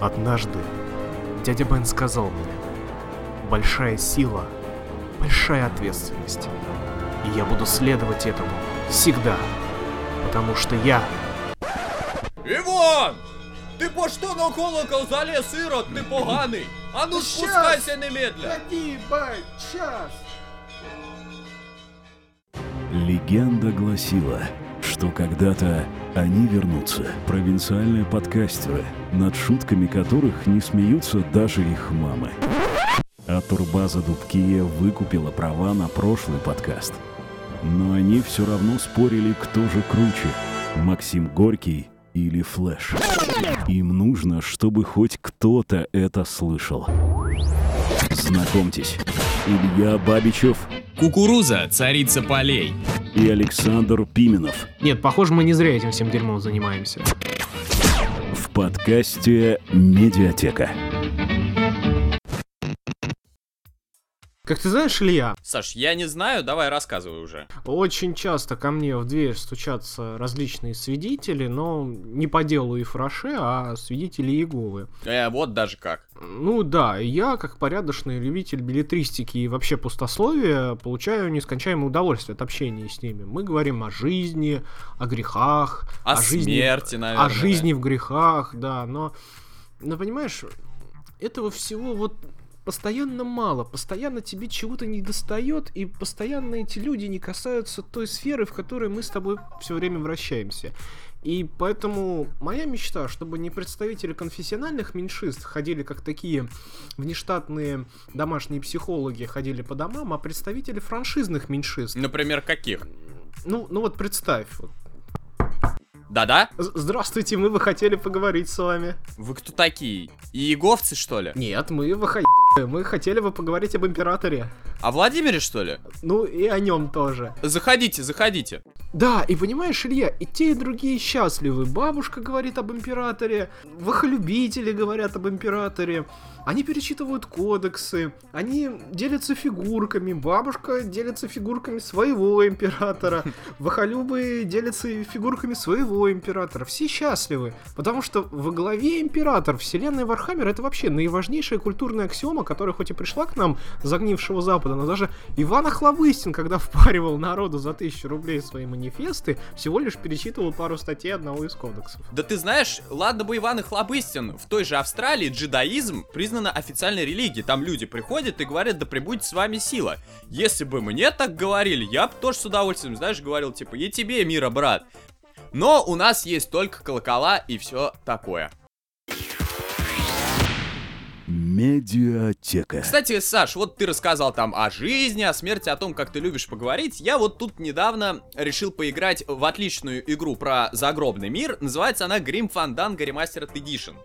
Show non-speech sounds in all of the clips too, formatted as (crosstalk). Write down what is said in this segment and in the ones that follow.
Однажды дядя Бен сказал мне, большая сила, большая ответственность. И я буду следовать этому всегда, потому что я... Іван! Ти по що на колокол залез, Ірод, ти поганий! А ну спускайся немедля! Бать, сейчас. Легенда гласила, что когда-то они вернутся, провинциальные подкастеры, над шутками которых не смеются даже их мамы. А турбаза Дубкия выкупила права на прошлый подкаст. Но они все равно спорили, кто же круче, Максим Горький или Флэш. Им нужно, чтобы хоть кто-то это слышал. Знакомьтесь, Илья Бабичев Кукуруза, царица полей. И Александр Пименов Нет, похоже, мы не зря этим всем дерьмом занимаемся. в подкасте «Медиатека». Как ты знаешь, Илья, Саш, я не знаю, давай рассказывай уже. очень часто ко мне в дверь стучатся различные свидетели, но не по делу и фраше, а свидетели Иеговы. Э, вот даже как. Ну да, я, как порядочный любитель билетристики и вообще пустословия, получаю нескончаемое удовольствие от общения с ними. Мы говорим о жизни, о грехах, О, жизни, смерти, наверное. о жизни в грехах, да, но, но понимаешь, этого всего вот постоянно мало, постоянно тебе чего-то не достает, и постоянно эти люди не касаются той сферы, в которой мы с тобой все время вращаемся. И поэтому моя мечта, чтобы не представители конфессиональных меньшинств ходили как такие внештатные домашние психологи, ходили по домам, а представители франшизных меньшинств. Например, каких? Ну, ну вот представь. вот. Да-да? Здравствуйте, мы бы хотели поговорить с вами. Вы кто такие? Иеговцы, что ли? Нет, мы вы Мы хотели бы поговорить об императоре. О Владимире, что ли? Ну и о нем тоже. Заходите, заходите. Да, и понимаешь, Илья, и те, и другие счастливы. Бабушка говорит об императоре, вахолюбители говорят об императоре. Они перечитывают кодексы, они делятся фигурками. Бабушка делится фигурками своего императора. (laughs) Вахолюбы делятся фигурками своего императора. Все счастливы, потому что во главе император вселенной Вархаммер это вообще наиважнейшая культурная аксиома, которая хоть и пришла к нам загнившего запада, но даже Иван Охлобыстин, когда впаривал народу за тысячу рублей свои манифесты, всего лишь перечитывал пару статей одного из кодексов. Да ты знаешь, ладно бы Иван Хлобыстин, в той же Австралии джедаизм признана официальной религией. Там люди приходят и говорят, да пребудет с вами сила. Если бы мне так говорили, я бы тоже с удовольствием, знаешь, говорил, типа, и тебе мира, брат. Но у нас есть только колокола и все такое. Медиатека. Кстати, Саш, вот ты рассказал там о жизни, о смерти, о том, как ты любишь поговорить. Я вот тут недавно решил поиграть в отличную игру про загробный мир. Называется она Grim Fandango Remastered Edition.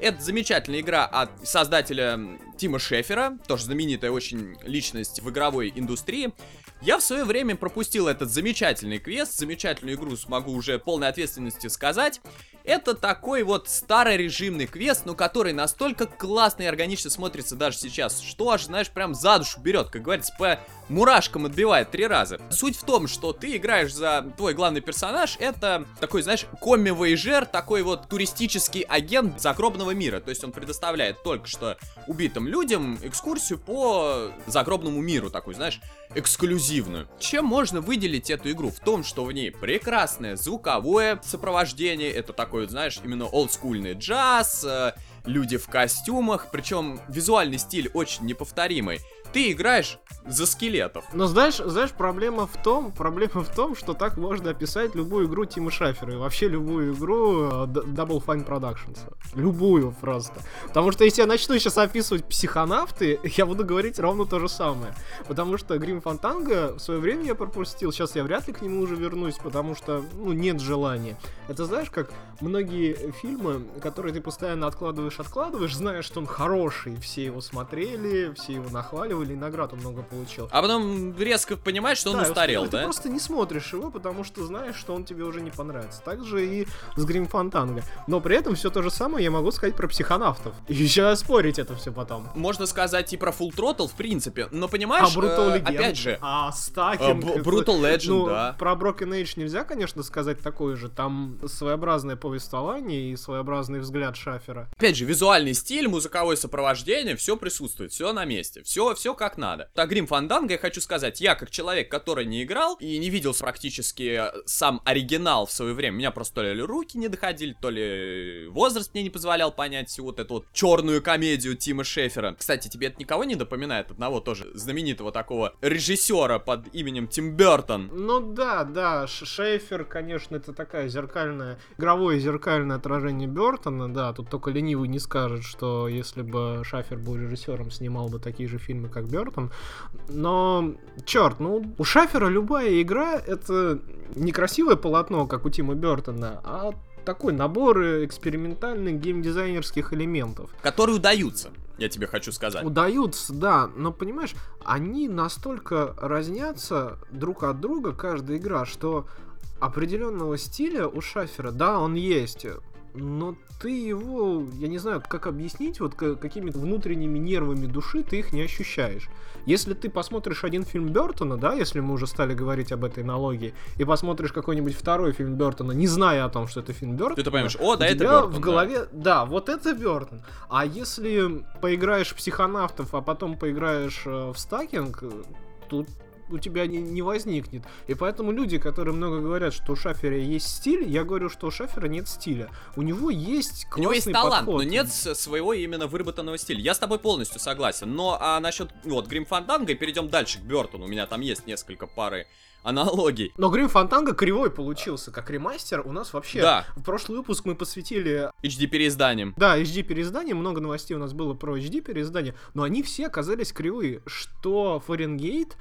Это замечательная игра от создателя Тима Шефера, тоже знаменитая очень личность в игровой индустрии. Я в свое время пропустил этот замечательный квест, замечательную игру смогу уже полной ответственности сказать. Это такой вот старорежимный квест, но который настолько классно и органично смотрится даже сейчас, что аж, знаешь, прям за душу берет, как говорится, по мурашкам отбивает три раза. Суть в том, что ты играешь за твой главный персонаж, это такой, знаешь, коми-вояжер, такой вот туристический агент загробного мира. То есть он предоставляет только что убитым людям экскурсию по загробному миру, такой, знаешь, эксклюзивную. Чем можно выделить эту игру? В том, что в ней прекрасное звуковое сопровождение, это такой, знаешь, именно олдскульный джаз, э, люди в костюмах, причем визуальный стиль очень неповторимый. Ты играешь за скелетов. Но знаешь, знаешь, проблема в том, проблема в том, что так можно описать любую игру Тима Шафера и вообще любую игру э, Double Fine Productions. Любую просто. Потому что если я начну сейчас описывать психонавты, (laughs) я буду говорить ровно то же самое. Потому что Грим Фантанго в свое время я пропустил, сейчас я вряд ли к нему уже вернусь, потому что, ну, нет желания. Это знаешь, как многие фильмы, которые ты постоянно откладываешь, откладываешь, зная, что он хороший, все его смотрели, все его нахваливали, и наград он много получил. А потом резко понимаешь, что он Да, устарел, Ты да? просто не смотришь его, потому что знаешь, что он тебе уже не понравится. Так же и с Грим Фантанго. Но при этом все то же самое я могу сказать про психонавтов. (laughs) И еще спорить это все потом. Можно сказать и про Full Throttle, в принципе, но понимаешь, а Brutal э, Legend, опять же, а э, Стакинг, Б- это- Brutal Legend, ну, да. Про Broken Age нельзя, конечно, сказать такое же. Там своеобразное повествование и своеобразный взгляд Шафера. Опять же, визуальный стиль, музыковое сопровождение, все присутствует, все на месте, все, все как надо. Так, Грим Фанданго, я хочу сказать, я как человек, который не играл и не видел практически сам оригинал в свое время, меня просто то ли руки не доходили, то ли возраст мне не позволял понять всю вот эту вот черную комедию Тима Шефера. Кстати, тебе это никого не напоминает? Одного тоже знаменитого такого режиссера под именем Тим Бертон. Ну да, да, Ш- Шейфер, конечно, это такая зеркальная, игровое зеркальное отражение Бертона, да, тут только ленивый не скажет, что если бы Шафер был режиссером, снимал бы такие же фильмы, как Бертон. Но, черт, ну, у Шафера любая игра это не красивое полотно, как у Тима Бертона, а такой набор экспериментальных геймдизайнерских элементов. которые удаются, я тебе хочу сказать. Удаются, да, но понимаешь, они настолько разнятся друг от друга, каждая игра, что определенного стиля у Шафера, да, он есть, но ты его, я не знаю, как объяснить, вот ка- какими-то внутренними нервами души ты их не ощущаешь. Если ты посмотришь один фильм Бертона, да, если мы уже стали говорить об этой аналогии, и посмотришь какой-нибудь второй фильм Бертона, не зная о том, что это фильм Бертона, Ты понимаешь, о, да, это тебя Бёртон, в да. голове, да. вот это Бертон. А если поиграешь в психонавтов, а потом поиграешь э, в стакинг, э, тут у тебя не, не возникнет. И поэтому люди, которые много говорят, что у Шафера есть стиль, я говорю, что у Шафера нет стиля. У него есть У него есть классный талант, подход. но нет своего именно выработанного стиля. Я с тобой полностью согласен. Но а насчет вот Грим Фанданга, перейдем дальше к Бертону. У меня там есть несколько пары аналогий. Но Грим Фантанга кривой получился, как ремастер. У нас вообще Да. в прошлый выпуск мы посвятили HD переизданием. Да, HD переиздание, много новостей у нас было про HD переиздание, но они все оказались кривые. Что Фаренгейт,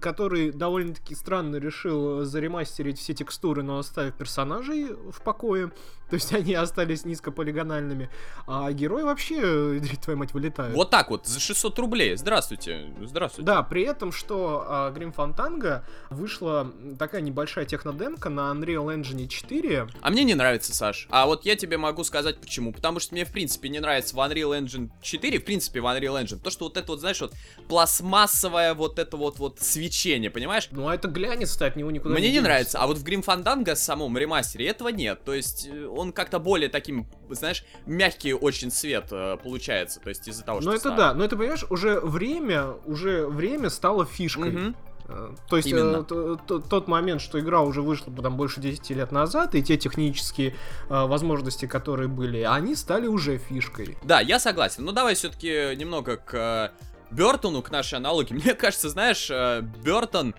который довольно-таки странно решил заремастерить все текстуры, но оставив персонажей в покое, то есть они остались низкополигональными, а герои вообще, (laughs) твою мать, вылетают. Вот так вот, за 600 рублей. Здравствуйте, здравствуйте. Да, при этом, что а, Grim Fandango вышла такая небольшая технодемка на Unreal Engine 4, А мне не нравится, Саш. А вот я тебе могу сказать почему. Потому что мне, в принципе, не нравится в Unreal Engine 4, в принципе, в Unreal Engine, то, что вот это вот, знаешь, вот пластмассовое вот это вот вот свечение, понимаешь? ну а это глянец от него никуда Мне не денешься. нравится, а вот в Grim Fandango самом ремастере этого нет. То есть э, он как-то более таким, знаешь, мягкий очень свет э, получается. То есть из-за того, что Ну это старый. да, но это понимаешь, уже время, уже время стало фишкой. Мгм. Э, То есть Именно. э, тот момент, что игра уже вышла там больше 10 лет назад, и те технические э, возможности, которые были, они стали уже фишкой. Да, я согласен. Но давай все-таки немного к Бертону, к нашей аналогии. (laughs) Мне кажется, знаешь, Бертон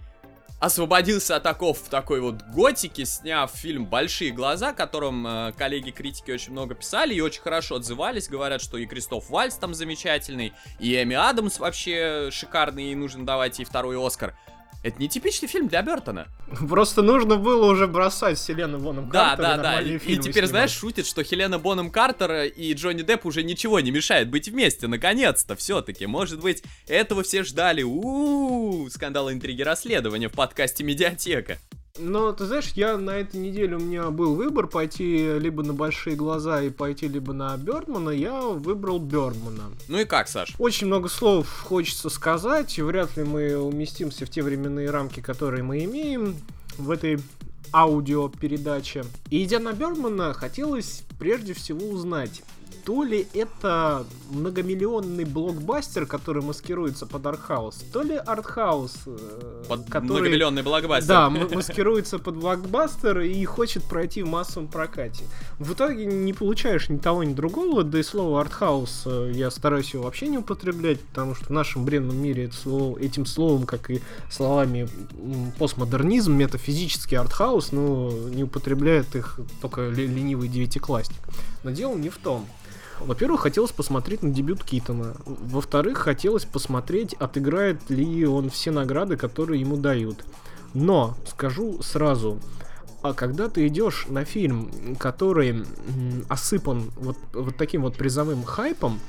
освободился от оков в такой вот готике, сняв фильм «Большие глаза», о котором э, коллеги-критики очень много писали и очень хорошо отзывались. Говорят, что и Кристоф Вальц там замечательный, и Эми Адамс вообще шикарный, и нужно давать ей второй Оскар. Это не типичный фильм для Бертона. (laughs) Просто нужно было уже бросать Вселенную Воном Да, Картера и да, да. нормальные И теперь, снимать. знаешь, шутит, что Хелена Бонем Картер и Джонни Депп уже ничего не мешает быть вместе, наконец-то, все-таки. Может быть, этого все ждали. У-у-у, скандалы, интриги, расследования в подкасте Медиатека. Но ты знаешь, я на этой неделе у меня был выбор пойти либо на большие глаза и пойти либо на Бёрдмана. Я выбрал Бёрдмана. Ну и как, Саш? Очень много слов хочется сказать, вряд ли мы уместимся в те временные рамки, которые мы имеем в этой аудиопередаче. И идя на Бёрдмана, хотелось прежде всего узнать, то ли это многомиллионный блокбастер, который маскируется под артхаус, то ли артхаус, э, Под который... многомиллионный блокбастер. Да, (laughs) маскируется под блокбастер и хочет пройти в массовом прокате. В итоге не получаешь ни того, ни другого, да и слово артхаус э, я стараюсь его вообще не употреблять, потому что в нашем бренном мире это слово- этим словом, как и словами постмодернизм, метафизический артхаус, но не употребляет их только ленивый девятиклассник. Но дело не в том. Во-первых, хотелось посмотреть на дебют Китона. Во-вторых, хотелось посмотреть, отыграет ли он все награды, которые ему дают. Но, скажу сразу, а когда ты идешь на фильм, который осыпан вот, вот таким вот призовым хайпом,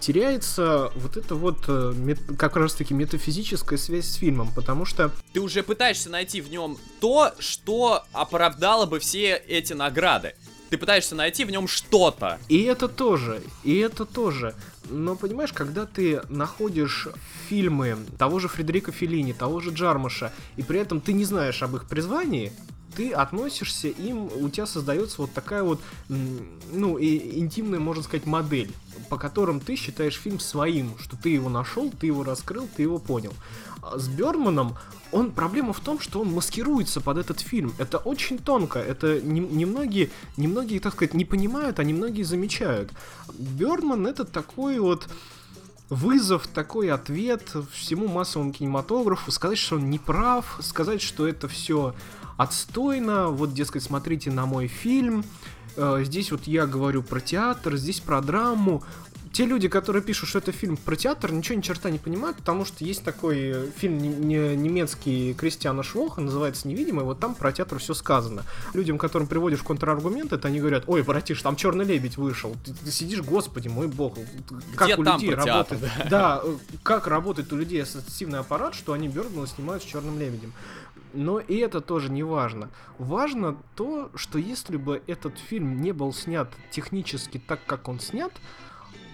теряется вот это вот э, как раз таки метафизическая связь с фильмом, потому что Ты уже пытаешься найти в нем то, что оправдало бы все эти награды. Ты пытаешься найти в нем что-то. И это тоже, и это тоже. Но понимаешь, когда ты находишь фильмы того же Фредерика Феллини, того же Джармаша, и при этом ты не знаешь об их призвании, ты относишься им, у тебя создается вот такая вот, ну, и интимная, можно сказать, модель, по которым ты считаешь фильм своим, что ты его нашел, ты его раскрыл, ты его понял. А С Бёрдманом он проблема в том, что он маскируется под этот фильм. Это очень тонко. Это не- немногие, немногие, так сказать, не понимают, а немногие замечают. Бёрдман это такой вот вызов, такой ответ всему массовому кинематографу, сказать, что он не прав, сказать, что это все отстойно, вот, дескать, смотрите на мой фильм, э, здесь вот я говорю про театр, здесь про драму. Те люди, которые пишут, что это фильм про театр, ничего ни черта не понимают, потому что есть такой э, фильм не- не- немецкий Кристиана Швоха, называется «Невидимый», вот там про театр все сказано. Людям, которым приводишь контраргументы, это они говорят, ой, братиш, там черный лебедь вышел. Ты, ты сидишь, господи, мой бог, как Где у людей про театр, работает. Да, э, как работает у людей ассоциативный аппарат, что они Бёрдмана снимают с черным лебедем. Но и это тоже не важно. Важно то, что если бы этот фильм не был снят технически так, как он снят,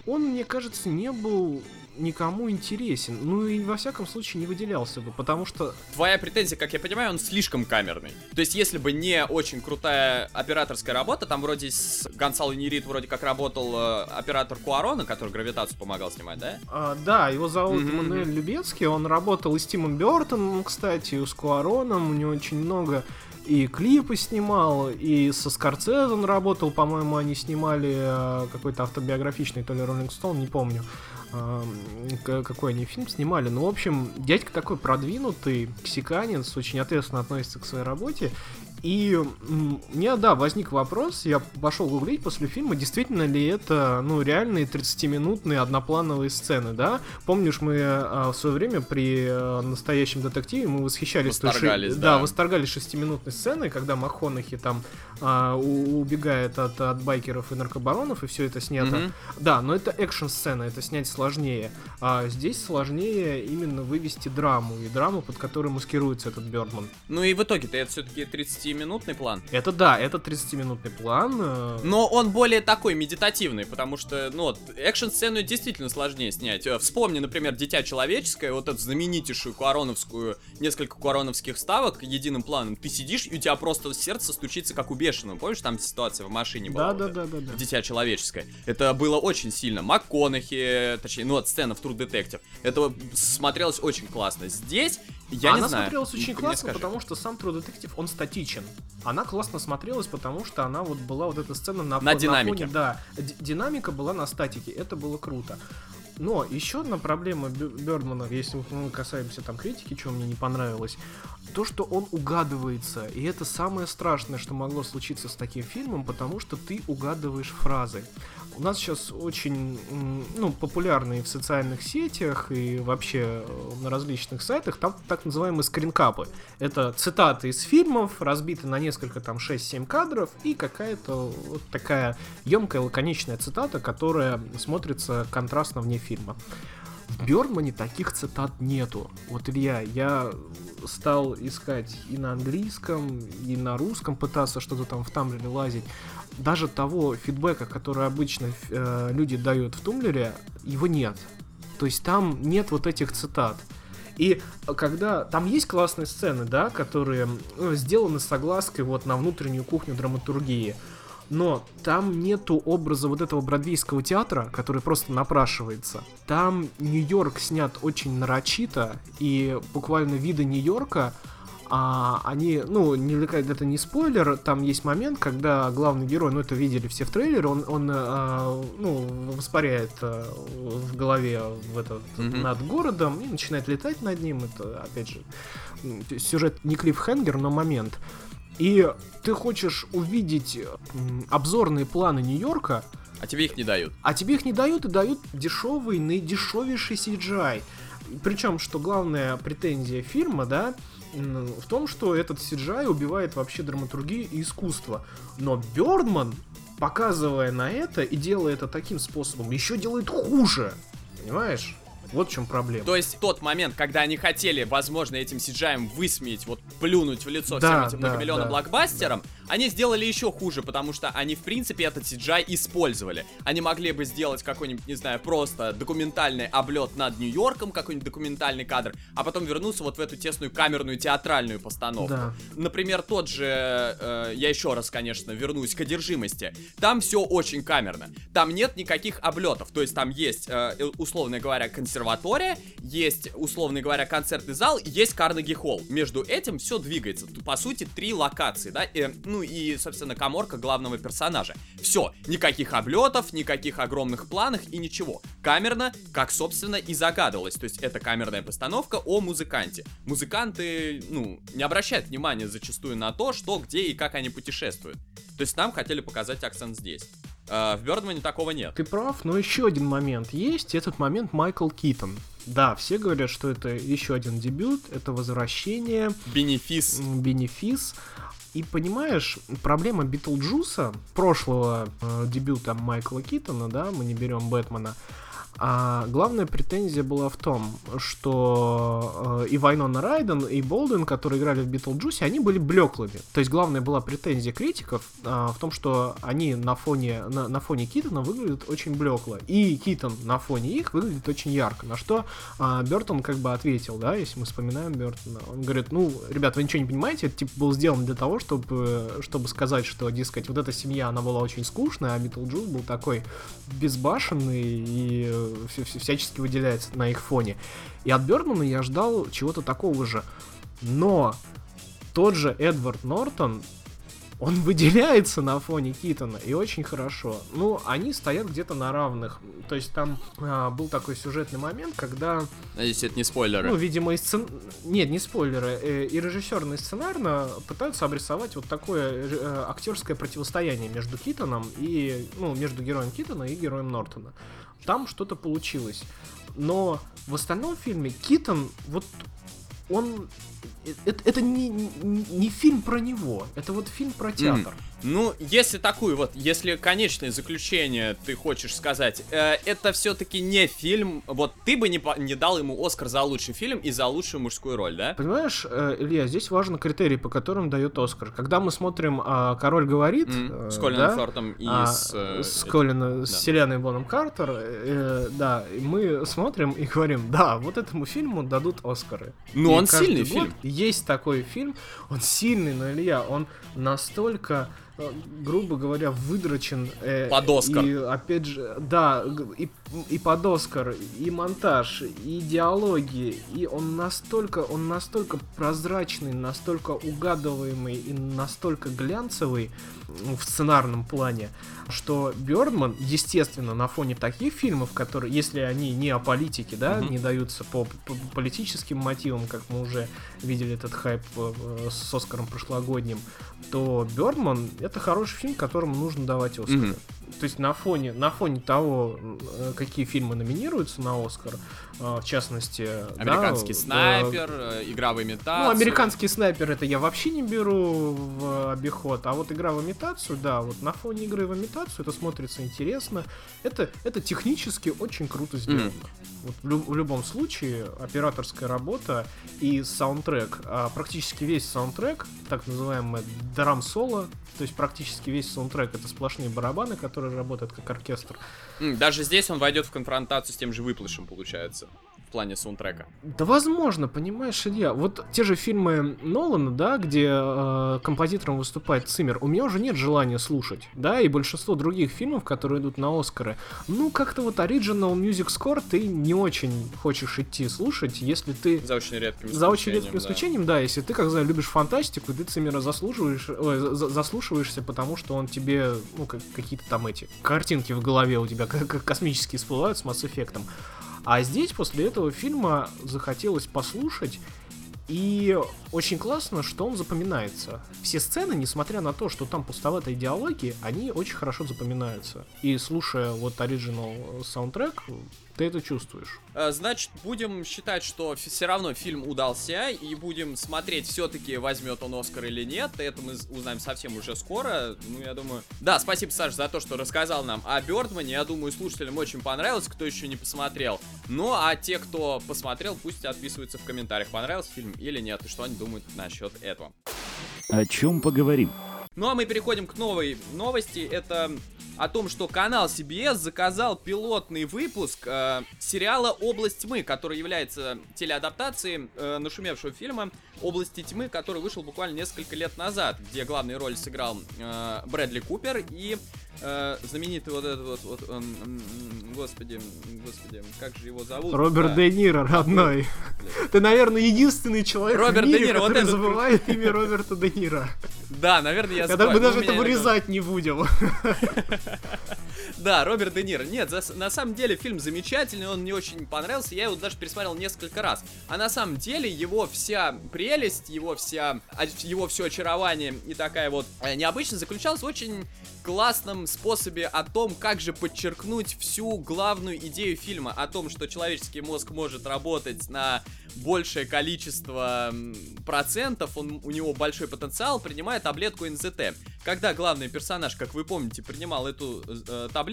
он, мне кажется, не был никому интересен. Ну и во всяком случае не выделялся бы, потому что Твоя претензия, как я понимаю, он слишком камерный. То есть, если бы не очень крутая операторская работа, там вроде с Гонсало Нерит вроде как работал э, оператор Куарона, который гравитацию помогал снимать, да? А, да, его зовут Мгм, Мануэль Любецкий, он работал и с Тимом Бертоном, кстати, и с Куароном, у него очень много и клипы снимал, и со Скорцезе он работал, по-моему, они снимали э, какой-то автобиографичный, то ли Роллинг Стоун, не помню, какой они фильм снимали. Ну, в общем, дядька такой продвинутый, ксиканец, очень ответственно относится к своей работе, и м, у меня, да, возник вопрос, я пошел гуглить после фильма, действительно ли это, ну, реальные 30-минутные одноплановые сцены, да? Помнишь, мы а, в свое время при а, настоящем детективе мы восхищались... той Восторгались, да. да. восторгались шестиминутной сценой, когда МакХонахи там а, у- убегает от, от байкеров и наркобаронов, и все это снято. Мгм. Да, но это экшн-сцена, это снять сложнее. А здесь сложнее именно вывести драму, и драму, под которой маскируется этот Бёрдман. Ну и в итоге-то это все-таки 30-минутный план. Это да, это 30-минутный план. э, Но он более такой медитативный, потому что, ну, экшн-сцену действительно сложнее снять. Э, Вспомни, например, «Дитя человеческое», вот эту знаменитейшую куароновскую, несколько куароновских ставок единым планом. Ты сидишь, и у тебя просто сердце стучится, как у бешеного. Помнишь, там ситуация в машине была? Да, вот да, да, да, да. Дитя человеческое. Это было очень сильно. МакКонахи, точнее, ну вот сцена в True Detective. Это смотрелось очень классно. Здесь, я Она не знаю. смотрелась Ты очень классно, потому что сам True Detective, он статичен. Она классно смотрелась, потому что она вот была вот эта сцена на, На фо- динамике. фоне, да, динамика была на статике, это было круто. Но еще одна проблема Бёрдмана, если мы касаемся там критики, чего мне не понравилось, то, что он угадывается, и это самое страшное, что могло случиться с таким фильмом, потому что ты угадываешь фразы. У нас сейчас очень ну, популярные в социальных сетях и вообще э, на различных сайтах там так называемые скринкапы. Это цитаты из фильмов, разбиты на несколько там 6-7 кадров и какая-то вот такая емкая лаконичная цитата, которая смотрится контрастно вне фильма. В Бёрдмане таких цитат нету. Вот, Илья, я стал искать и на английском, и на русском пытаться что-то там в Тамблере лазить. Даже того фидбэка, который обычно э, люди дают в Тумблере, его нет. То есть там нет вот этих цитат. И когда там есть классные сцены, да, которые э, сделаны с соглаской вот на внутреннюю кухню драматургии, но там нету образа вот этого бродвейского театра, который просто напрашивается. Там Нью-Йорк снят очень нарочито, и буквально виды Нью-Йорка а, они, ну, не, это не спойлер, там есть момент, когда главный герой, ну, это видели все в трейлере, он, он а, ну, воспаряет а, в голове в этот, Мгм. над городом и начинает летать над ним, это, опять же, сюжет не клиффхенгер, но момент. И ты хочешь увидеть обзорные планы Нью-Йорка, А тебе их не дают. а тебе их не дают и дают дешевый, наидешевейший CGI. Причем, что главная претензия фильма, да, в том, что этот CGI убивает вообще драматургию и искусство. Но Бёрдман показывая на это и делая это таким способом, еще делает хуже. Понимаешь? Вот в чем проблема. То есть тот момент, когда они хотели, возможно, этим CGI высмеять, вот плюнуть в лицо Да, всем этим да, многомиллионным да. блокбастерам, они сделали еще хуже, потому что они, в принципе, этот CGI использовали. Они могли бы сделать какой-нибудь, не знаю, просто документальный облет над Нью-Йорком, какой-нибудь документальный кадр, а потом вернуться вот в эту тесную камерную театральную постановку. Да. Например, тот же, э, я еще раз, конечно, вернусь к одержимости. Там все очень камерно. Там нет никаких облетов. То есть там есть, э, э, условно говоря, консерватория, есть, условно говоря, концертный зал, есть Карнеги Холл. Между этим все двигается. По сути, три локации, да? Э, ну и, собственно, коморка главного персонажа. Все, никаких облетов, никаких огромных планов и ничего. Камерно, как, собственно, и загадывалось. То есть это камерная постановка о музыканте. Музыканты, ну, не обращают внимания зачастую на то, что, где и как они путешествуют. То есть нам хотели показать акцент здесь. Э, в Бёрдмане такого нет. Ты прав, но еще один момент есть. Этот момент Майкл Китон. Да, все говорят, что это еще один дебют, это возвращение, Бенефис. бенефис. И понимаешь, проблема Битлджуса, прошлого э, дебюта Майкла Китона, да, мы не берем Бэтмена, а главная претензия была в том, что э, и Вайнона Райдер, и Болдуин, которые играли в Битлджусе, они были блеклыми. То есть главная была претензия критиков э, в том, что они на фоне, на, на фоне Китона выглядят очень блекло. И Китон на фоне их выглядит очень ярко. На что а, Бертон как бы ответил, да, если мы вспоминаем Бертона. Он говорит, ну, ребят, вы ничего не понимаете, это типа был сделан для того, чтобы, чтобы сказать, что, дескать, вот эта семья, она была очень скучная, а Битлджус был такой безбашенный и э, всячески выделяется на их фоне. И от Бертона я ждал чего-то такого же. Но тот же Эдвард Нортон, он выделяется на фоне Китона, и очень хорошо. Ну, они стоят где-то на равных. То есть там а, был такой сюжетный момент, когда Надеюсь, это не спойлеры. ну, видимо, и сцен... Нет, не спойлеры. э, И режиссерно, и сценарно пытаются обрисовать вот такое э, актерское противостояние между Китоном и... Ну, между героем Китона и героем Нортона. Там что-то получилось. Но в остальном фильме Китон, вот он... э, Это, это не, не, не фильм про него, это вот фильм про театр. Ну, если такую вот, если конечное заключение ты хочешь сказать, э, это все-таки не фильм, вот ты бы не, не дал ему Оскар за лучший фильм и за лучшую мужскую роль, да? Понимаешь, э, Илья, здесь важен критерий, по которым дает Оскар. Когда мы смотрим а, «Король говорит», М, э, С Колином да, Фёртом и а, с... э, с. Колином, с да. Селеной Боном Картер, э, да, мы смотрим и говорим, да, вот этому фильму дадут Оскары. Ну, он сильный фильм. Есть такой фильм, он сильный, но Илья, он настолько э, грубо говоря, выдрочен. э, Под Оскар. И опять же, да, и, и под Оскар, и монтаж, и диалоги, и он настолько, он настолько прозрачный, настолько угадываемый и настолько глянцевый в сценарном плане, что Бёрдман, естественно, на фоне таких фильмов, которые, если они не о политике, да, Мгм. не даются по, по политическим мотивам, как мы уже видели этот хайп э, с Оскаром прошлогодним, то Бёрдман это хороший фильм, которому нужно давать Оскар. Мгм. То есть на фоне, на фоне того, э, какие фильмы номинируются на Оскар, э, в частности... да, Американский да, снайпер, э, игра в имитацию. ну, американский снайпер это я вообще не беру в обиход, а вот игра в имитацию, да, вот на фоне игры в имитацию это смотрится интересно. Это, это технически очень круто сделано. Вот в, лю- в любом случае, операторская работа и саундтрек, а практически весь саундтрек, так называемое драм-соло, то есть практически весь саундтрек это сплошные барабаны, которые работают как оркестр. Даже здесь он войдет в конфронтацию с тем же выплышем, получается, плане саундтрека. Да возможно, понимаешь, Илья, вот те же фильмы Нолана, да, где э, композитором выступает Циммер, у меня уже нет желания слушать, да, и большинство других фильмов, которые идут на Оскары, ну, как-то вот Original Music Score ты не очень хочешь идти слушать, если ты... За очень редким За очень редким да. исключением, да. если ты, как знаю, любишь фантастику, ты Циммера заслуживаешь, ой, за- заслушиваешься, потому что он тебе, ну, как, какие-то там эти картинки в голове у тебя (laughs) космические всплывают с Mass Effect. А здесь после этого фильма захотелось послушать, и очень классно, что он запоминается. Все сцены, несмотря на то, что там пустоватые диалоги, они очень хорошо запоминаются. И слушая вот оригинал саундтрек, Ты это чувствуешь. Э, Значит, будем считать, что все равно фильм удался, и будем смотреть, все-таки возьмет он Оскар или нет. Это мы узнаем совсем уже скоро. Ну, я думаю. Да, спасибо, Саш, за то, что рассказал нам о Бёрдмане. Я думаю, слушателям очень понравилось, кто еще не посмотрел. Ну, а те, кто посмотрел, пусть отписываются в комментариях, понравился фильм или нет, и что они думают насчет этого. О чем поговорим? Ну а мы переходим к новой новости. Это о том, что канал CBS заказал пилотный выпуск э, сериала «Область тьмы», который является телеадаптацией э, нашумевшего фильма «Области тьмы», который вышел буквально несколько лет назад, где главную роль сыграл э, Брэдли Купер и э, знаменитый вот этот вот, вот м, господи, господи, как же его зовут? Роберт Да. Де Ниро, родной. Ты, наверное, единственный человек Роберт в Де мире, Ниро, вот который этот забывает имя Роберта Де Ниро. Да, наверное, я Когда забываю, мы но даже это вырезать не будем. (laughs) Да, Роберт Де Ниро. Нет, за- на самом деле фильм замечательный, он мне очень понравился, я его даже пересмотрел несколько раз. А на самом деле его вся прелесть, его вся, его все очарование и такая вот э, необычность заключалась в очень классном способе о том, как же подчеркнуть всю главную идею фильма, о том, что человеческий мозг может работать на большее количество процентов, он, у него большой потенциал, принимая таблетку НЗТ. Когда главный персонаж, как вы помните, принимал эту э, таблетку,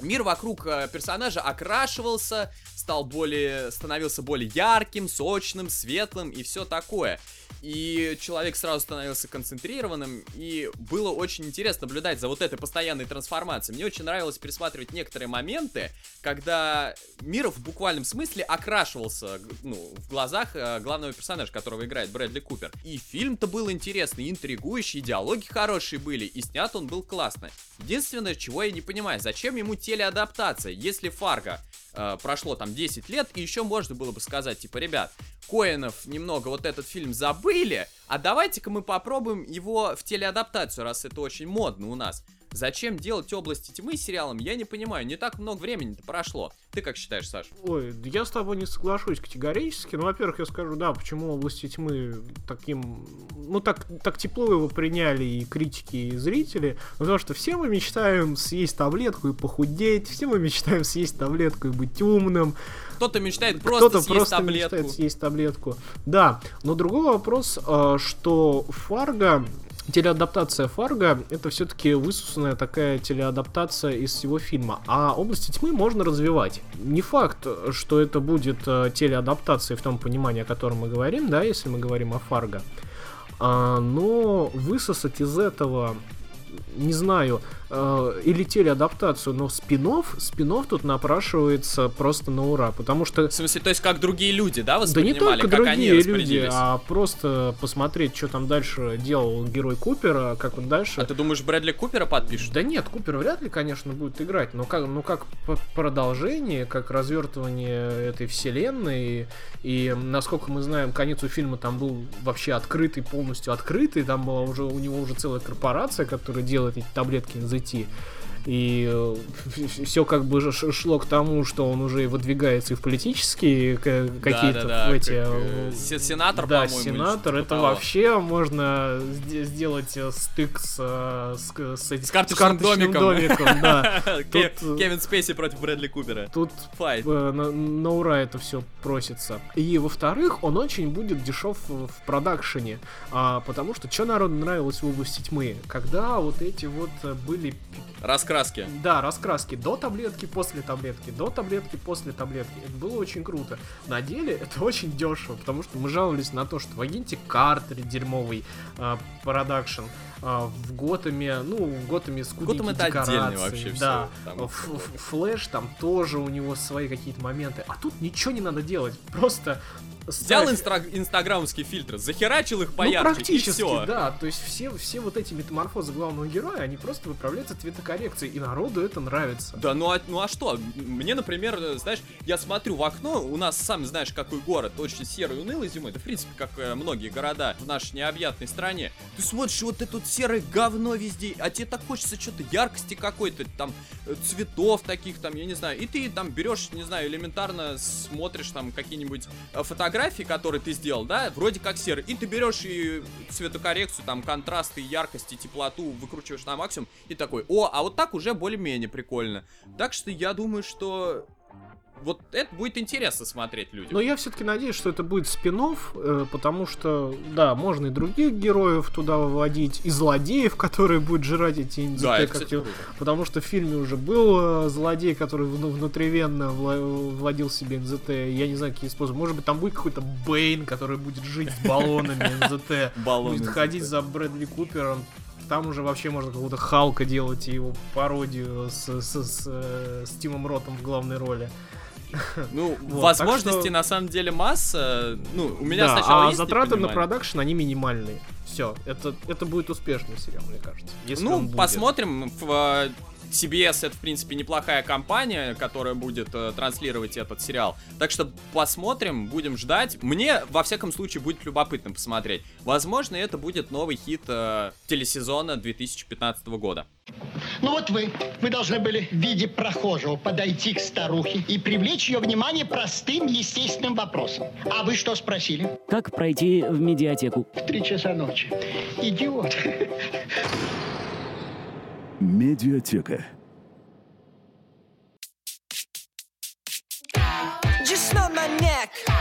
мир вокруг э, персонажа окрашивался, стал более, становился более ярким, сочным, светлым и все такое. И человек сразу становился концентрированным, и было очень интересно наблюдать за вот этой постоянной трансформацией. Мне очень нравилось пересматривать некоторые моменты, когда мир в буквальном смысле окрашивался ну, в глазах э, главного персонажа, которого играет Брэдли Купер. И фильм-то был интересный, интригующий, диалоги хорошие были, и снят он был классно. Единственное, чего я не понимаю, зачем ему телеадаптация, если Фарго э, прошло там 10 лет, и еще можно было бы сказать, типа, ребят, Коинов немного вот этот фильм забыли, а давайте-ка мы попробуем его в телеадаптацию, раз это очень модно у нас. Зачем делать области тьмы сериалом, я не понимаю, не так много времени-то прошло. Ты как считаешь, Саш? Ой, да я с тобой не соглашусь категорически. Ну, во-первых, я скажу, да, почему области тьмы таким. Ну, так, так тепло его приняли и критики, и зрители. Потому что все мы мечтаем съесть таблетку и похудеть, все мы мечтаем съесть таблетку и быть умным. Кто-то мечтает просто Кто-то съесть просто таблетку. мечтает съесть таблетку. Да, но другой вопрос, э, что Фарго, телеадаптация Фарго, это все-таки высусанная такая телеадаптация из всего фильма. А области тьмы можно развивать. Не факт, что это будет э, телеадаптацией в том понимании, о котором мы говорим, да, если мы говорим о Фарго. А, но высосать из этого не знаю, э, или телеадаптацию, но спинов, спинов тут напрашивается просто на ура, потому что В смысле, то есть как другие люди, да, да не воспринимали, только другие люди, а просто посмотреть, что там дальше делал герой Купера, как он дальше. А ты думаешь, Брэдли Купера подпишут? Да нет, Купер вряд ли, конечно, будет играть, но как, ну как продолжение, как развертывание этой вселенной, и насколько мы знаем, конец у фильма там был вообще открытый, полностью открытый, там была уже у него уже целая корпорация, которая делает эти таблетки NZT. И (laughs) все как бы шло к тому, что он уже выдвигается и в политические какие-то Да-да-да, в эти... как, э, се- сенатор, да, по-моему, сенатор, это того. вообще можно сде- сделать э, стык с, э, с, с С карточным домиком. домиком, да. (laughs) Тут, э, Кевин Спейси против Брэдли Купера. Тут Файт. э, на, на ура это все просится. И во-вторых, он очень будет дешев в продакшене. А, потому что что народу нравилось в области тьмы? Когда вот эти вот э, были Раскраски. да, раскраски до таблетки, после таблетки, до таблетки, после таблетки. Это было очень круто. На деле это (laughs) очень дешево, потому что мы жаловались на то, что в агенте Картер дерьмовый а, продакшн. А, в Готэме, ну, в Готэме скудненькие Готэм это декорации, вообще Да, там Ф- Ф- Флэш там тоже у него свои какие-то моменты. А тут ничего не надо делать. Просто Взял инстра- инстаграмские фильтры, захерачил их ну, поярче, и практически, все. да. То есть все, все вот эти метаморфозы главного героя, они просто выправляются цветокоррекцией, и народу это нравится. Да, ну а, ну а что? Мне, например, знаешь, я смотрю в окно, у нас, сам знаешь, какой город, очень серый, унылый зимой, да, в принципе, как э, многие города в нашей необъятной стране. Ты смотришь, вот это вот серое говно везде, а тебе так хочется что-то яркости какой-то, там, э, цветов таких, там, я не знаю, и ты там берешь, не знаю, элементарно смотришь там какие-нибудь э, фотографии, которые ты сделал, да, вроде как серый, и ты берешь и цветокоррекцию, там, контрасты, яркости, теплоту выкручиваешь на максимум, и такой, о, а вот так уже более-менее прикольно. Так что я думаю, что вот это будет интересно смотреть людям. Но я все-таки надеюсь, что это будет спин э, потому что, да, можно и других героев туда выводить, и злодеев, которые будут жрать эти НЗТ, Да, это, как кстати, круто. потому что в фильме уже был э, злодей, который вну- внутривенно вла- владел себе НЗТ. Я не знаю, какие способы. Может быть, там будет какой-то Бэйн, который будет жить с баллонами НЗТ. (laughs) Будет ходить за Брэдли Купером. Там уже вообще можно какого-то Халка делать и его пародию с, с, с, э, с Тимом Ротом в главной роли. Ну, (laughs) Вот, возможностей что- на самом деле масса. Ну, у меня да, сначала а есть затраты на продакшн, они минимальные. Все, это, это будет успешный сериал, мне кажется. Ну, посмотрим. В, э, CBS это, в принципе, неплохая компания, которая будет э, транслировать этот сериал. Так что посмотрим, будем ждать. Мне, во всяком случае, будет любопытно посмотреть. Возможно, это будет новый хит э, телесезона 2015 года. Ну вот вы, вы должны были в виде прохожего подойти к старухе и привлечь ее внимание простым естественным вопросом. А вы что спросили? Как пройти в медиатеку? В три часа ночи. Идиот. (laughs) Медиатека. Just smell my neck.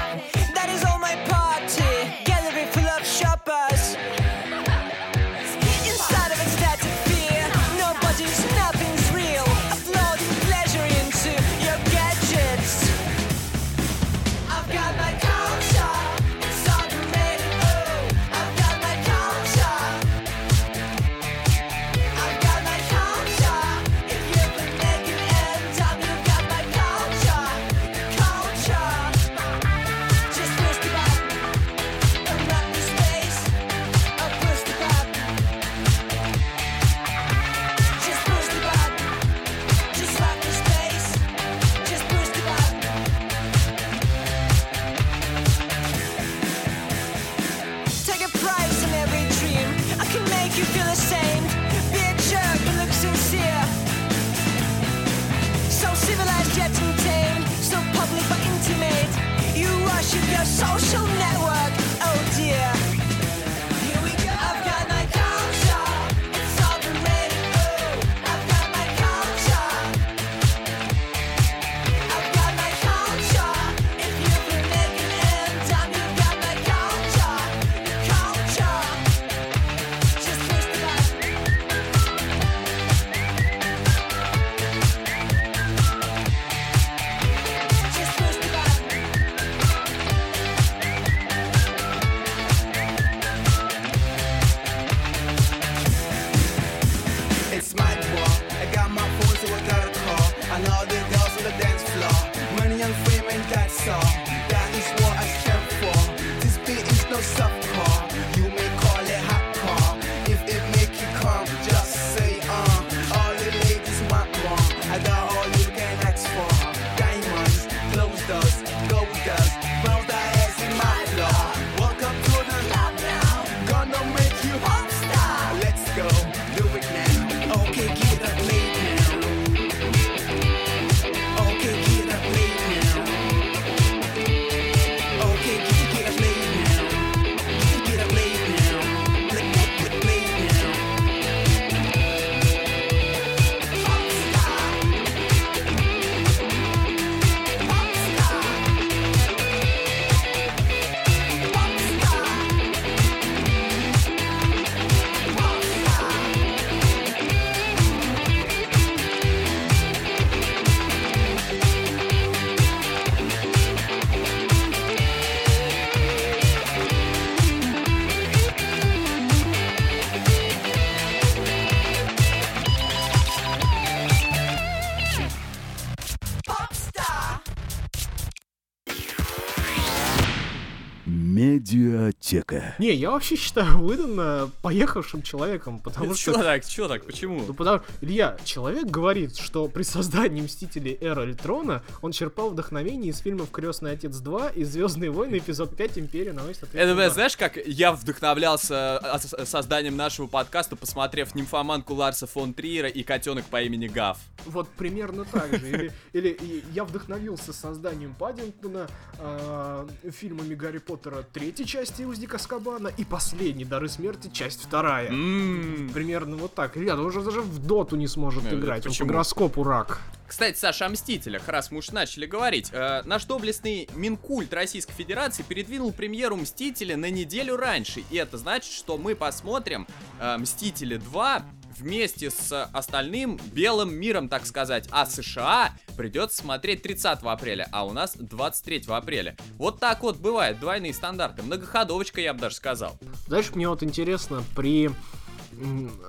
(laughs) Не, я вообще считаю Уидона поехавшим человеком, потому Чё что... так, чё так, почему? Ну, потому Илья, человек говорит, что при создании Мстителей Эра Альтрона он черпал вдохновение из фильмов Крестный Отец 2 и Звездные войны эпизод 5 Империя наносит Это, удар». знаешь, как я вдохновлялся э, с- созданием нашего подкаста, посмотрев нимфоманку Ларса фон Триера и котенок по имени Гав. Вот примерно так же. Или, я вдохновился созданием Паддингтона, э, фильмами Гарри Поттера третьей третьей части Узника Скабана и последний Дары Смерти, часть вторая. Примерно вот так. Ребята, он уже даже в доту не сможет Э, играть. Он по почему? гороскопу рак. Кстати, Саша, о Мстителях, раз мы уж начали говорить. э, наш доблестный Минкульт Российской Федерации передвинул премьеру Мстителя на неделю раньше. И это значит, что мы посмотрим э, Мстители 2 вместе с остальным белым миром, так сказать. А США придется смотреть 30 апреля, а у нас 23 апреля. Вот так вот бывает, двойные стандарты. Многоходовочка, я бы даже сказал. Знаешь, мне вот интересно, при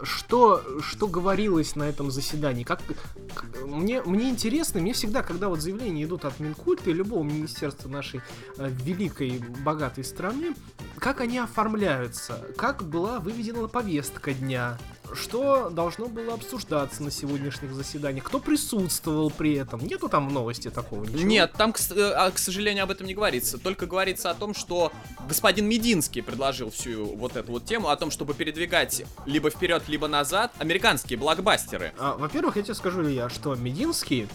что, что говорилось на этом заседании? Как, мне, мне интересно, мне всегда, когда вот заявления идут от Минкульта и любого министерства нашей э, великой, богатой страны, как они оформляются, как была выведена повестка дня, что должно было обсуждаться на сегодняшних заседаниях, кто присутствовал при этом. Нету там в новости такого ничего? Нет, там, к, э, а, к сожалению, об этом не говорится. Только говорится о том, что господин Мединский предложил всю вот эту вот тему о том, чтобы передвигать либо вперед, либо назад американские блокбастеры. А, во-первых, я тебе скажу, Илья, что Мединский,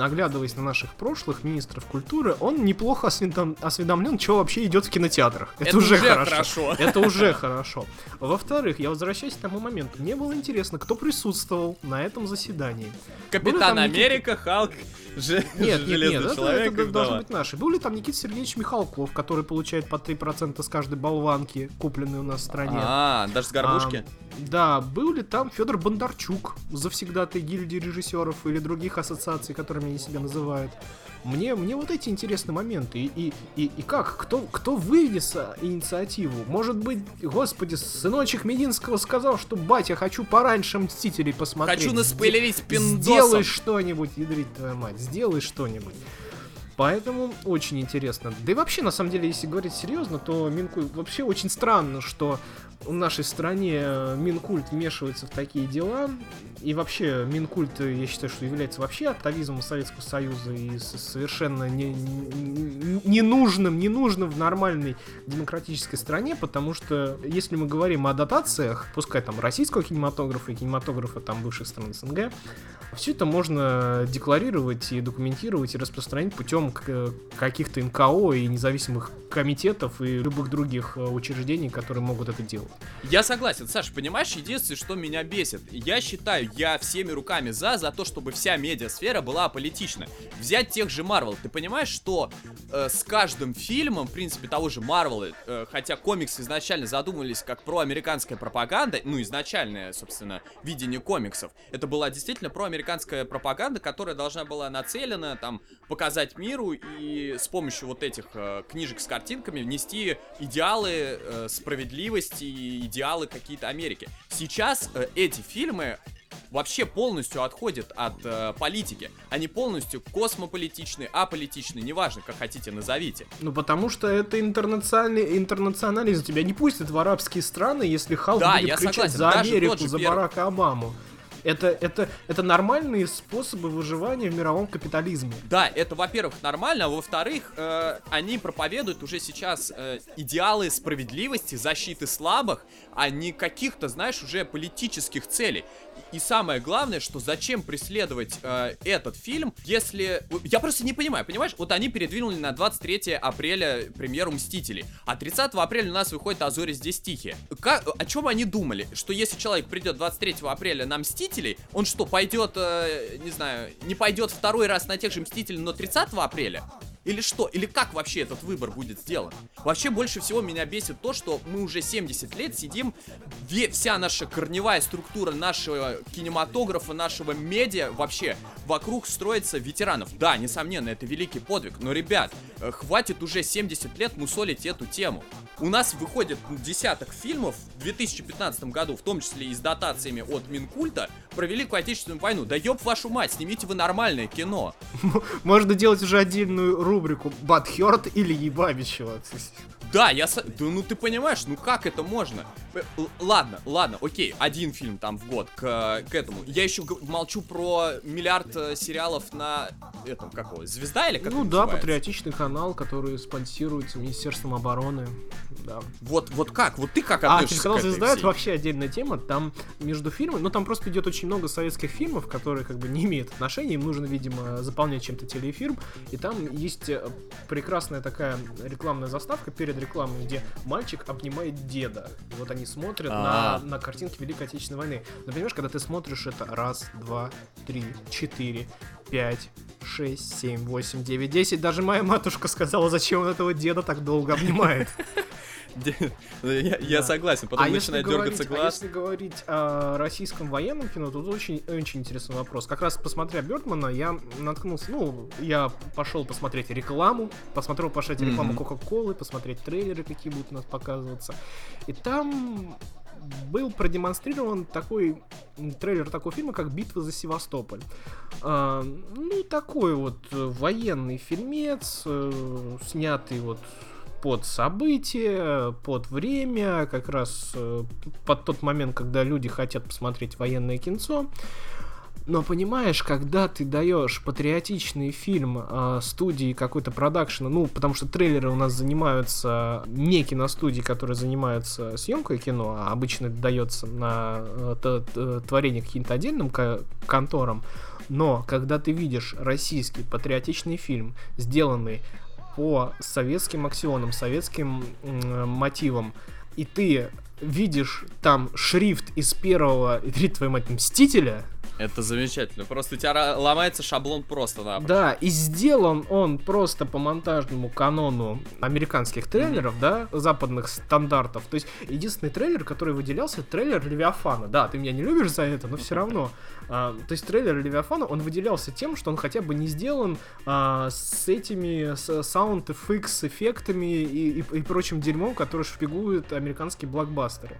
оглядываясь на наших прошлых министров культуры, он неплохо осведом- осведомлен, что вообще идет в кинотеатрах. Это, Это уже, уже хорошо. хорошо. (laughs) Это уже хорошо. Во-вторых, я возвращаюсь к тому моменту. Мне было интересно, кто присутствовал на этом заседании. Капитан Америка, Халк, (laughs) Нет, нет, нет, это, это должны быть наши. Был ли там Никита Сергеевич Михалков, который получает по 3% с каждой болванки, купленной у нас в стране? А, даже с горбушки. А, да, был ли там Федор Бондарчук, завсегдатой гильдии режиссеров или других ассоциаций, которыми они себя называют. Мне, мне вот эти интересные моменты. И, и, и, и как? Кто, кто вынес а, инициативу? Может быть, господи, сыночек Мединского сказал, что батя, хочу пораньше Мстителей посмотреть. Хочу Сделай пиндосом. что-нибудь, ядрить твою мать, сделай что-нибудь. Поэтому очень интересно. Да и вообще, на самом деле, если говорить серьезно, то Минкульт вообще очень странно, что в нашей стране Минкульт вмешивается в такие дела. И вообще, Минкульт, э, я считаю, что является вообще атовизмом Советского Союза и совершенно не- не- ненужным, ненужным в нормальной демократической стране, потому что если мы говорим о дотациях, пускай там российского кинематографа и кинематографа там бывших стран СНГ, все это можно декларировать и документировать и распространить путем каких-то НКО и независимых комитетов и любых других э, учреждений, которые могут это делать. Я согласен, Саш, понимаешь, единственное, что меня бесит. Я считаю, я всеми руками за, за то, чтобы вся медиасфера была аполитична. Взять тех же Марвел. Ты понимаешь, что э, с каждым фильмом, в принципе, того же Марвела, э, хотя комиксы изначально задумывались как проамериканская пропаганда, ну, изначальное, собственно, видение комиксов, это была действительно проамериканская пропаганда, которая должна была нацелена, там, показать миру и с помощью вот этих э, книжек с картинками внести идеалы э, справедливости и идеалы какие-то Америки. Сейчас э, эти фильмы вообще полностью отходят от э, политики. Они полностью космополитичны, аполитичны, неважно, как хотите назовите. Ну, потому что это интернациональный, интернационализм. Тебя не пустят в арабские страны, если Халк Да, будет я кричать согласен, за даже Америку, тот же за первый. Барака Обаму. Это, это, это нормальные способы выживания в мировом капитализме. Да, это, во-первых, нормально, а во-вторых, э, они проповедуют уже сейчас э, идеалы справедливости, защиты слабых, а не каких-то, знаешь, уже политических целей. И самое главное, что зачем преследовать э, этот фильм, если... Я просто не понимаю, понимаешь? Вот они передвинули на 23 апреля премьеру «Мстителей», а 30 апреля у нас выходит «А зори здесь тихие». Как, о чем они думали? Что если человек придет 23 апреля на «Мстителей», он что, пойдет, э, не знаю, не пойдет второй раз на тех же «Мстителей», но 30 апреля? Или что? Или как вообще этот выбор будет сделан? Вообще больше всего меня бесит то, что мы уже 70 лет сидим, вся наша корневая структура нашего кинематографа, нашего медиа вообще вокруг строится ветеранов. Да, несомненно, это великий подвиг, но, ребят, э, хватит уже 70 лет мусолить эту тему. У нас выходит десяток фильмов в 2015 году, в том числе и с дотациями от Минкульта, про Великую Отечественную войну. Да ёб вашу мать, снимите вы нормальное кино. Можно делать уже отдельную рубрику Батхерт или Ебабичева. Да, я... со- Да ну ты понимаешь, ну как это можно? Э, л- Ладно, ладно, окей, один фильм там в год к, к этому. Я еще молчу про миллиард э, сериалов на этом, как его, Звезда или как Ну да, называется? патриотичный канал, который спонсируется Министерством обороны. Да. Вот, вот как? Вот ты как А, относишься телеканал к этой «Звезда» это вообще отдельная тема. Там между фильмами, ну там просто идет очень много советских фильмов, которые как бы не имеют отношения. Им нужно, видимо, заполнять чем-то телеэфир. И там есть э, прекрасная такая рекламная заставка перед перед рекламой, где мальчик обнимает деда. И вот они смотрят А. на, на картинки Великой Отечественной войны. Но понимаешь, когда ты смотришь это раз, два, три, четыре, пять, шесть, семь, восемь, девять, десять, даже моя матушка сказала, зачем он этого деда так долго обнимает. (laughs) (laughs) Я я согласен, потом а начинает говорить, дергаться а глаз. если говорить о российском военном кино, тут очень, очень интересный вопрос. Как раз посмотря Бёрдмана, я наткнулся, ну, я пошел посмотреть рекламу, посмотрел посмотреть рекламу. Кока-Колы, посмотреть трейлеры, какие будут у нас показываться. И там был продемонстрирован такой трейлер такого фильма, как «Битва за Севастополь». А, ну, такой вот э, военный фильмец, э, снятый вот под события, под время, как раз э, под тот момент, когда люди хотят посмотреть военное кинцо. Но понимаешь, когда ты даешь патриотичный фильм э, студии какой-то продакшена, ну, потому что трейлеры у нас занимаются не киностудии, которые занимаются съемкой кино, а обычно это дается на э, творение каким-то отдельным ко- конторам. Но когда ты видишь российский патриотичный фильм, сделанный по советским аксионам, советским м, мотивам, и ты видишь там шрифт из первого и твою мать, Мстителя, Это замечательно. Просто у тебя ломается шаблон просто на. да, и сделан он просто по монтажному канону американских трейлеров, да, западных стандартов. То есть единственный трейлер, который выделялся, трейлер Левиафана. Да, ты меня не любишь за это, но все равно. (laughs) А, то есть трейлер Левиафана, он выделялся тем, что он хотя бы не сделан а, с этими с Sound FX эффектами и, и, и прочим дерьмом, который шпигуют американские блокбастеры.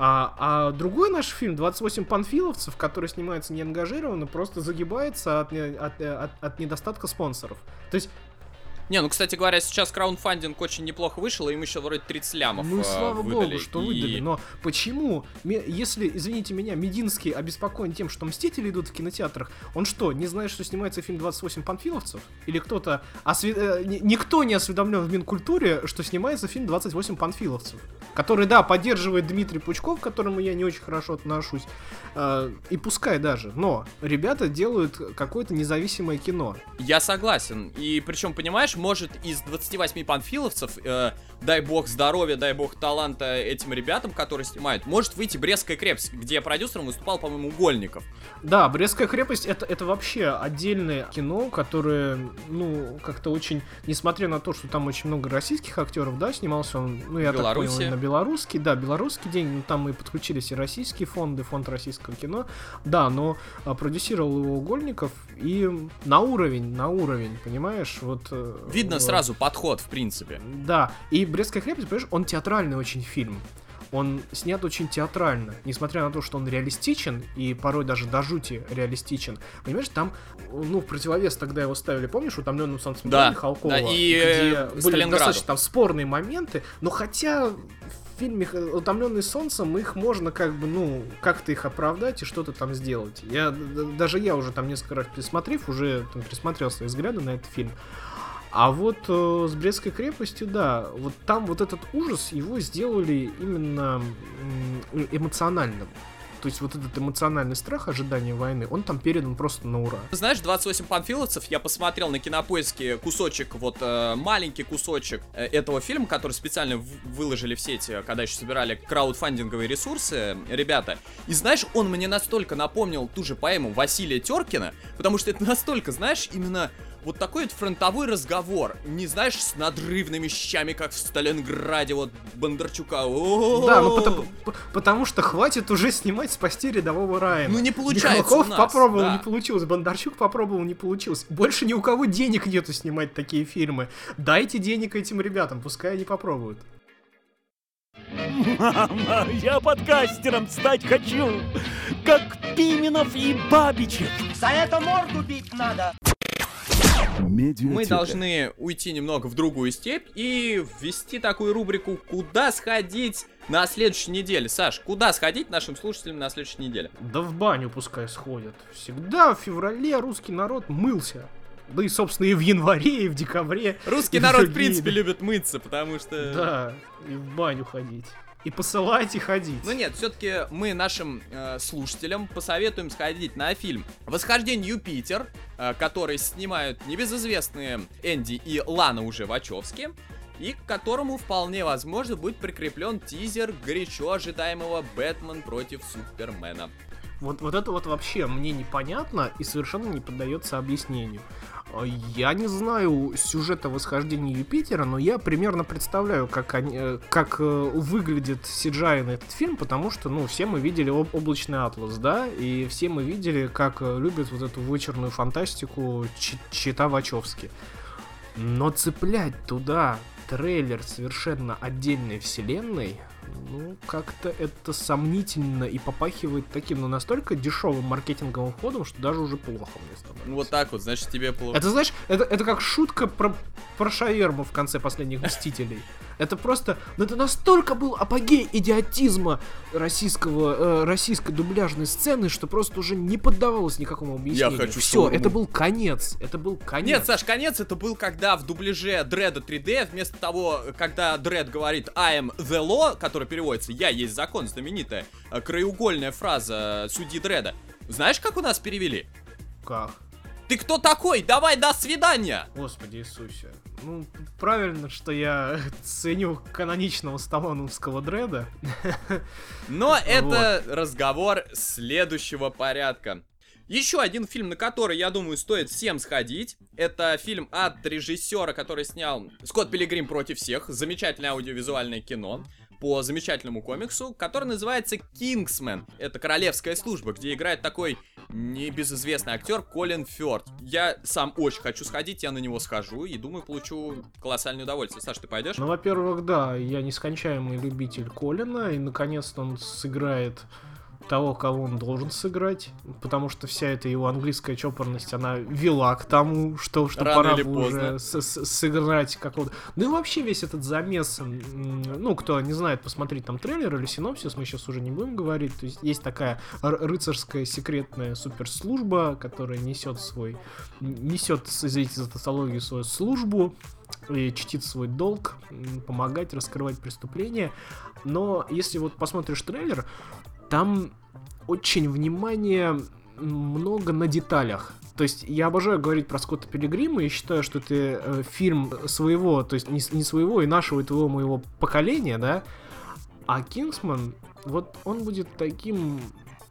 А, а другой наш фильм, 28 панфиловцев, который снимается неангажированно, просто загибается от, от, э, от- от недостатка спонсоров. То есть, Не, ну, кстати говоря, сейчас краундфандинг очень неплохо вышел, и им еще вроде 30 лямов ну э, слава выдали. богу, что И- выдали. Но почему, если, извините меня, Мединский обеспокоен тем, что Мстители идут в кинотеатрах, он что, не знает, что снимается фильм 28 панфиловцев? Или кто-то... осве- э, ни- Никто не осведомлен в Минкультуре, что снимается фильм 28 панфиловцев. Который, да, поддерживает Дмитрий Пучков, к которому я не очень хорошо отношусь. э, и пускай даже. Но ребята делают какое-то независимое кино. Я согласен. И причем, понимаешь, может из 28 панфиловцев, э, дай бог здоровья, дай бог таланта этим ребятам, которые снимают, может выйти Брестская крепость, где продюсером выступал, по-моему, Угольников. Да, Брестская крепость это, это вообще отдельное кино, которое, ну, как-то очень, несмотря на то, что там очень много российских актеров, да, снимался он, ну, я так Беларуси. понял, на белорусский, да, белорусский день, ну, там и подключились и российские фонды, фонд российского кино, да, но а, продюсировал его Угольников, и на уровень, на уровень, понимаешь, вот... э, Видно вот. сразу подход, в принципе. Да, и Брестская крепость, понимаешь, он театральный очень фильм. Он снят очень театрально, несмотря на то, что он реалистичен и порой даже до жути реалистичен. Понимаешь, там, ну, в противовес тогда его ставили, помнишь, утомленным солнцем Да, Михалкова, да, и, э, где были Сталинграду. достаточно там спорные моменты, но хотя в фильме «Утомленный солнцем» их можно как бы, ну, как-то их оправдать и что-то там сделать. Я, даже я уже там несколько раз пересмотрев, уже там пересмотрел свои взгляды на этот фильм. А вот э, с Брестской крепостью, да, вот там вот этот ужас, его сделали именно м, эмоциональным. То есть вот этот эмоциональный страх ожидания войны, он там передан просто на ура. Знаешь, 28 панфиловцев, я посмотрел на кинопоиске кусочек, вот э, маленький кусочек э, этого фильма, который специально выложили в сети, когда еще собирали краудфандинговые ресурсы, ребята. И знаешь, он мне настолько напомнил ту же поэму Василия Теркина, потому что это настолько, знаешь, именно вот такой вот фронтовой разговор, не знаешь, с надрывными щами, как в Сталинграде, вот Бондарчука. О-о-о. Да, ну потому, потому что хватит уже снимать «Спасти рядового Райана». Ну, не получается Михалков у нас, попробовал, да. не получилось. Бондарчук попробовал, не получилось. Больше ни у кого денег нету снимать такие фильмы. Дайте денег этим ребятам, пускай они попробуют. Мама, я подкастером стать хочу, как Пименов и Бабичев. За это морду бить надо. Медиатека. Мы должны уйти немного в другую степь и ввести такую рубрику «Куда сходить на следующей неделе?» Саш, куда сходить нашим слушателям на следующей неделе? Да в баню пускай сходят. Всегда в феврале русский народ мылся. Да и, собственно, и в январе, и в декабре. Русский и народ, в принципе, любит мыться, потому что... Да, и в баню ходить. И посылать, и ходить. Ну нет, все-таки мы нашим э, слушателям посоветуем сходить на фильм «Восхождение Юпитер», э, который снимают небезызвестные Энди и Лана уже Вачовски. и к которому вполне возможно будет прикреплен тизер горячо ожидаемого Бэтмен против Супермена. Вот, вот это вот вообще мне непонятно и совершенно не поддается объяснению. А, Я не знаю сюжета восхождения Юпитера, но я примерно представляю, как, они, э, как э, выглядит CGI на этот фильм, потому что, ну, все мы видели об- облачный атлас, да, и все мы видели, как э, любят вот эту вычурную фантастику Чита Вачовски. Но цеплять туда трейлер совершенно отдельной вселенной, ну, как-то это сомнительно и попахивает таким, ну, настолько дешевым маркетинговым ходом, что даже уже плохо мне становится. Ну вот так вот, значит тебе плохо. Это, знаешь, это, это как шутка про, про шаверму в конце последних Мстителей. Это просто, ну это настолько был апогей идиотизма российского, э, российской дубляжной сцены, что просто уже не поддавалось никакому объяснению. хочу Все, шаурму. это был конец, это был конец. Нет, Саш, конец это был, когда в дубляже Дреда 3D, вместо того, когда Дред говорит I am the law, который переводится «Я есть закон», знаменитая э, краеугольная фраза э, судьи Дреда. Знаешь, как у нас перевели? Как? Ты кто такой? Давай, до свидания! Господи Иисусе. Ну, правильно, что я (laughs) ценю каноничного сталлоновского дреда. (laughs) Но это разговор следующего порядка. Еще один фильм, на который, я думаю, стоит всем сходить. Это фильм от режиссера, который снял Скотт Пилигрим против всех. Замечательное аудиовизуальное кино по замечательному комиксу, который называется Кингсмен. Это королевская служба, где играет такой небезызвестный актер Колин Фёрд. Я сам очень хочу сходить, я на него схожу и думаю, получу колоссальное удовольствие. Саш, ты пойдешь? Ну, во-первых, да, я нескончаемый любитель Колина, и наконец-то он сыграет того, кого он должен сыграть, потому что вся эта его английская чопорность, она вела к тому, что, что Рано пора уже с- с- сыграть какого-то... Ну и вообще весь этот замес, ну, кто не знает, посмотреть там трейлер или синопсис, мы сейчас уже не будем говорить, то есть есть такая рыцарская секретная суперслужба, которая несет свой, несет, извините за тавтологию, свою службу, и чтит свой долг, помогать раскрывать преступления. Но если вот посмотришь трейлер, там очень внимание много на деталях. То есть я обожаю говорить про Скотта Пилигрима и считаю, что это э, фильм своего, то есть не, не своего и нашего, и твоего моего поколения, да. А Кингсман, вот он будет таким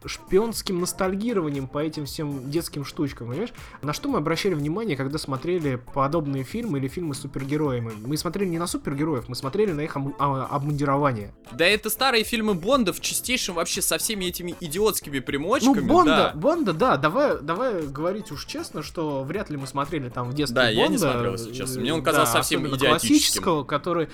шпионским ностальгированием по этим всем детским штучкам, понимаешь? На что мы обращали внимание, когда смотрели подобные фильмы или фильмы с супергероями? Мы смотрели не на супергероев, мы смотрели на их а- обмундирование. Да это старые фильмы Бонда в чистейшем вообще со всеми этими идиотскими Ну, примочками. Бонда, да. Бонда, да, давай, давай говорить уж честно, что вряд ли мы смотрели там в детстве Да, я не Бонда, смотрел, если честно. э, Мне он казался да, совсем идиотическим. классического, который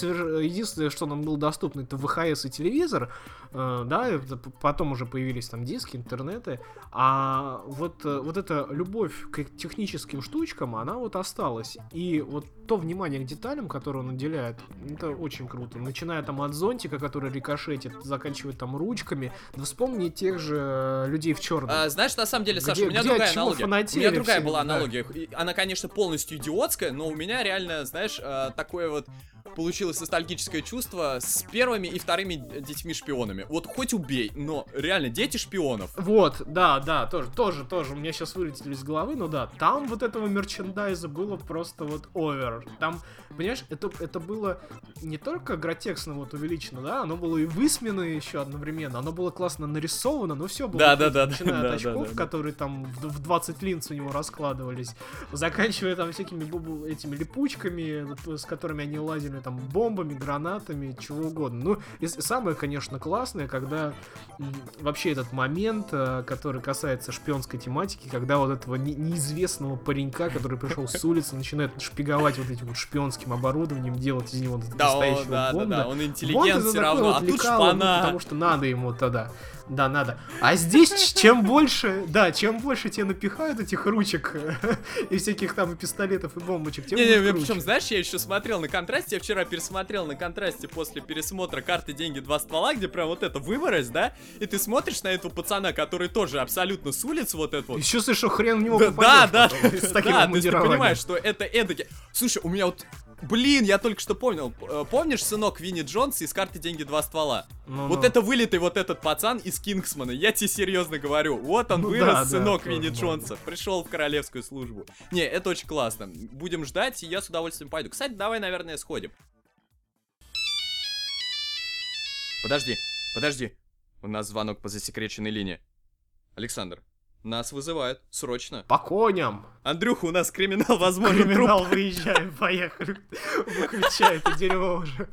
единственное, что нам было доступно, это ВХС и телевизор, э, да, потом уже появились там диски, интернеты, а вот, э, вот эта любовь к техническим штучкам, она вот осталась, и вот то внимание к деталям, которое он уделяет, это очень круто, начиная там от зонтика, который рикошетит, заканчивая там ручками, да вспомни тех же э, людей в черном. А, знаешь, на самом деле, Саша, Где- у меня где другая аналогия. У меня другая была аналогия. Она, конечно, полностью идиотская, но у меня реально, знаешь, э, такое вот получилось ностальгическое чувство с первыми и вторыми детьми-шпионами. Вот хоть убей, но реально дети шпионов. Вот, да, да, тоже, тоже, тоже, у меня сейчас вылетели из головы, но да, там вот этого мерчендайза было просто вот овер. Там, понимаешь, это, это было не только гротексно вот увеличено, да, оно было и высмено еще одновременно, оно было классно нарисовано, но все было Да, да, да, начиная да, от очков, да, да. которые там в, в 20 линз у него раскладывались, заканчивая там всякими этими липучками, с которыми они лазили, там, бомбами, гранатами, чего угодно. Ну, и самое, конечно, классное, когда м, вообще этот момент, э, который касается шпионской тематики, когда вот этого не- неизвестного паренька, который пришел с улицы, начинает шпиговать вот этим вот шпионским оборудованием, делать из него Да, настоящего да, да, Бонда. да, он Бонд интеллигент все равно, вот а тут ну, шпана. потому что надо ему тогда. Да, надо. А здесь чем больше, да, чем больше тебе напихают этих ручек (laughs) и всяких там и пистолетов и бомбочек, тем Не-не, будет круче. причем, знаешь, я еще смотрел на контрасте, я вчера пересмотрел на контрасте после пересмотра карты деньги два ствола, где прям вот это выморозь, да, и ты смотришь на этого пацана, который тоже абсолютно с улиц вот это вот. И чувствуешь, что хрен в него Да, да, попадешь да, потом (laughs) с таким да, то есть ты понимаешь, что это эдаки. Слушай, у меня вот Блин, я только что понял. Э, Помнишь, сынок Винни Джонс из карты «Деньги. Два ствола»? Ну, Вот ну. это вылитый вот этот пацан из Кингсмана. Я тебе серьезно говорю. Вот он Ну вырос, да, да, сынок тоже Винни можно. Джонса. Пришел в королевскую службу. Не, это очень классно. Будем ждать, и я с удовольствием пойду. Кстати, давай, наверное, сходим. Подожди, подожди. У нас звонок по засекреченной линии. Александр, нас вызывают. Срочно. По коням. Андрюха, у нас криминал возможен. труп. Криминал, выезжаем, поехали. Выключай это дерьмо уже.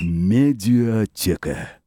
Медиатека.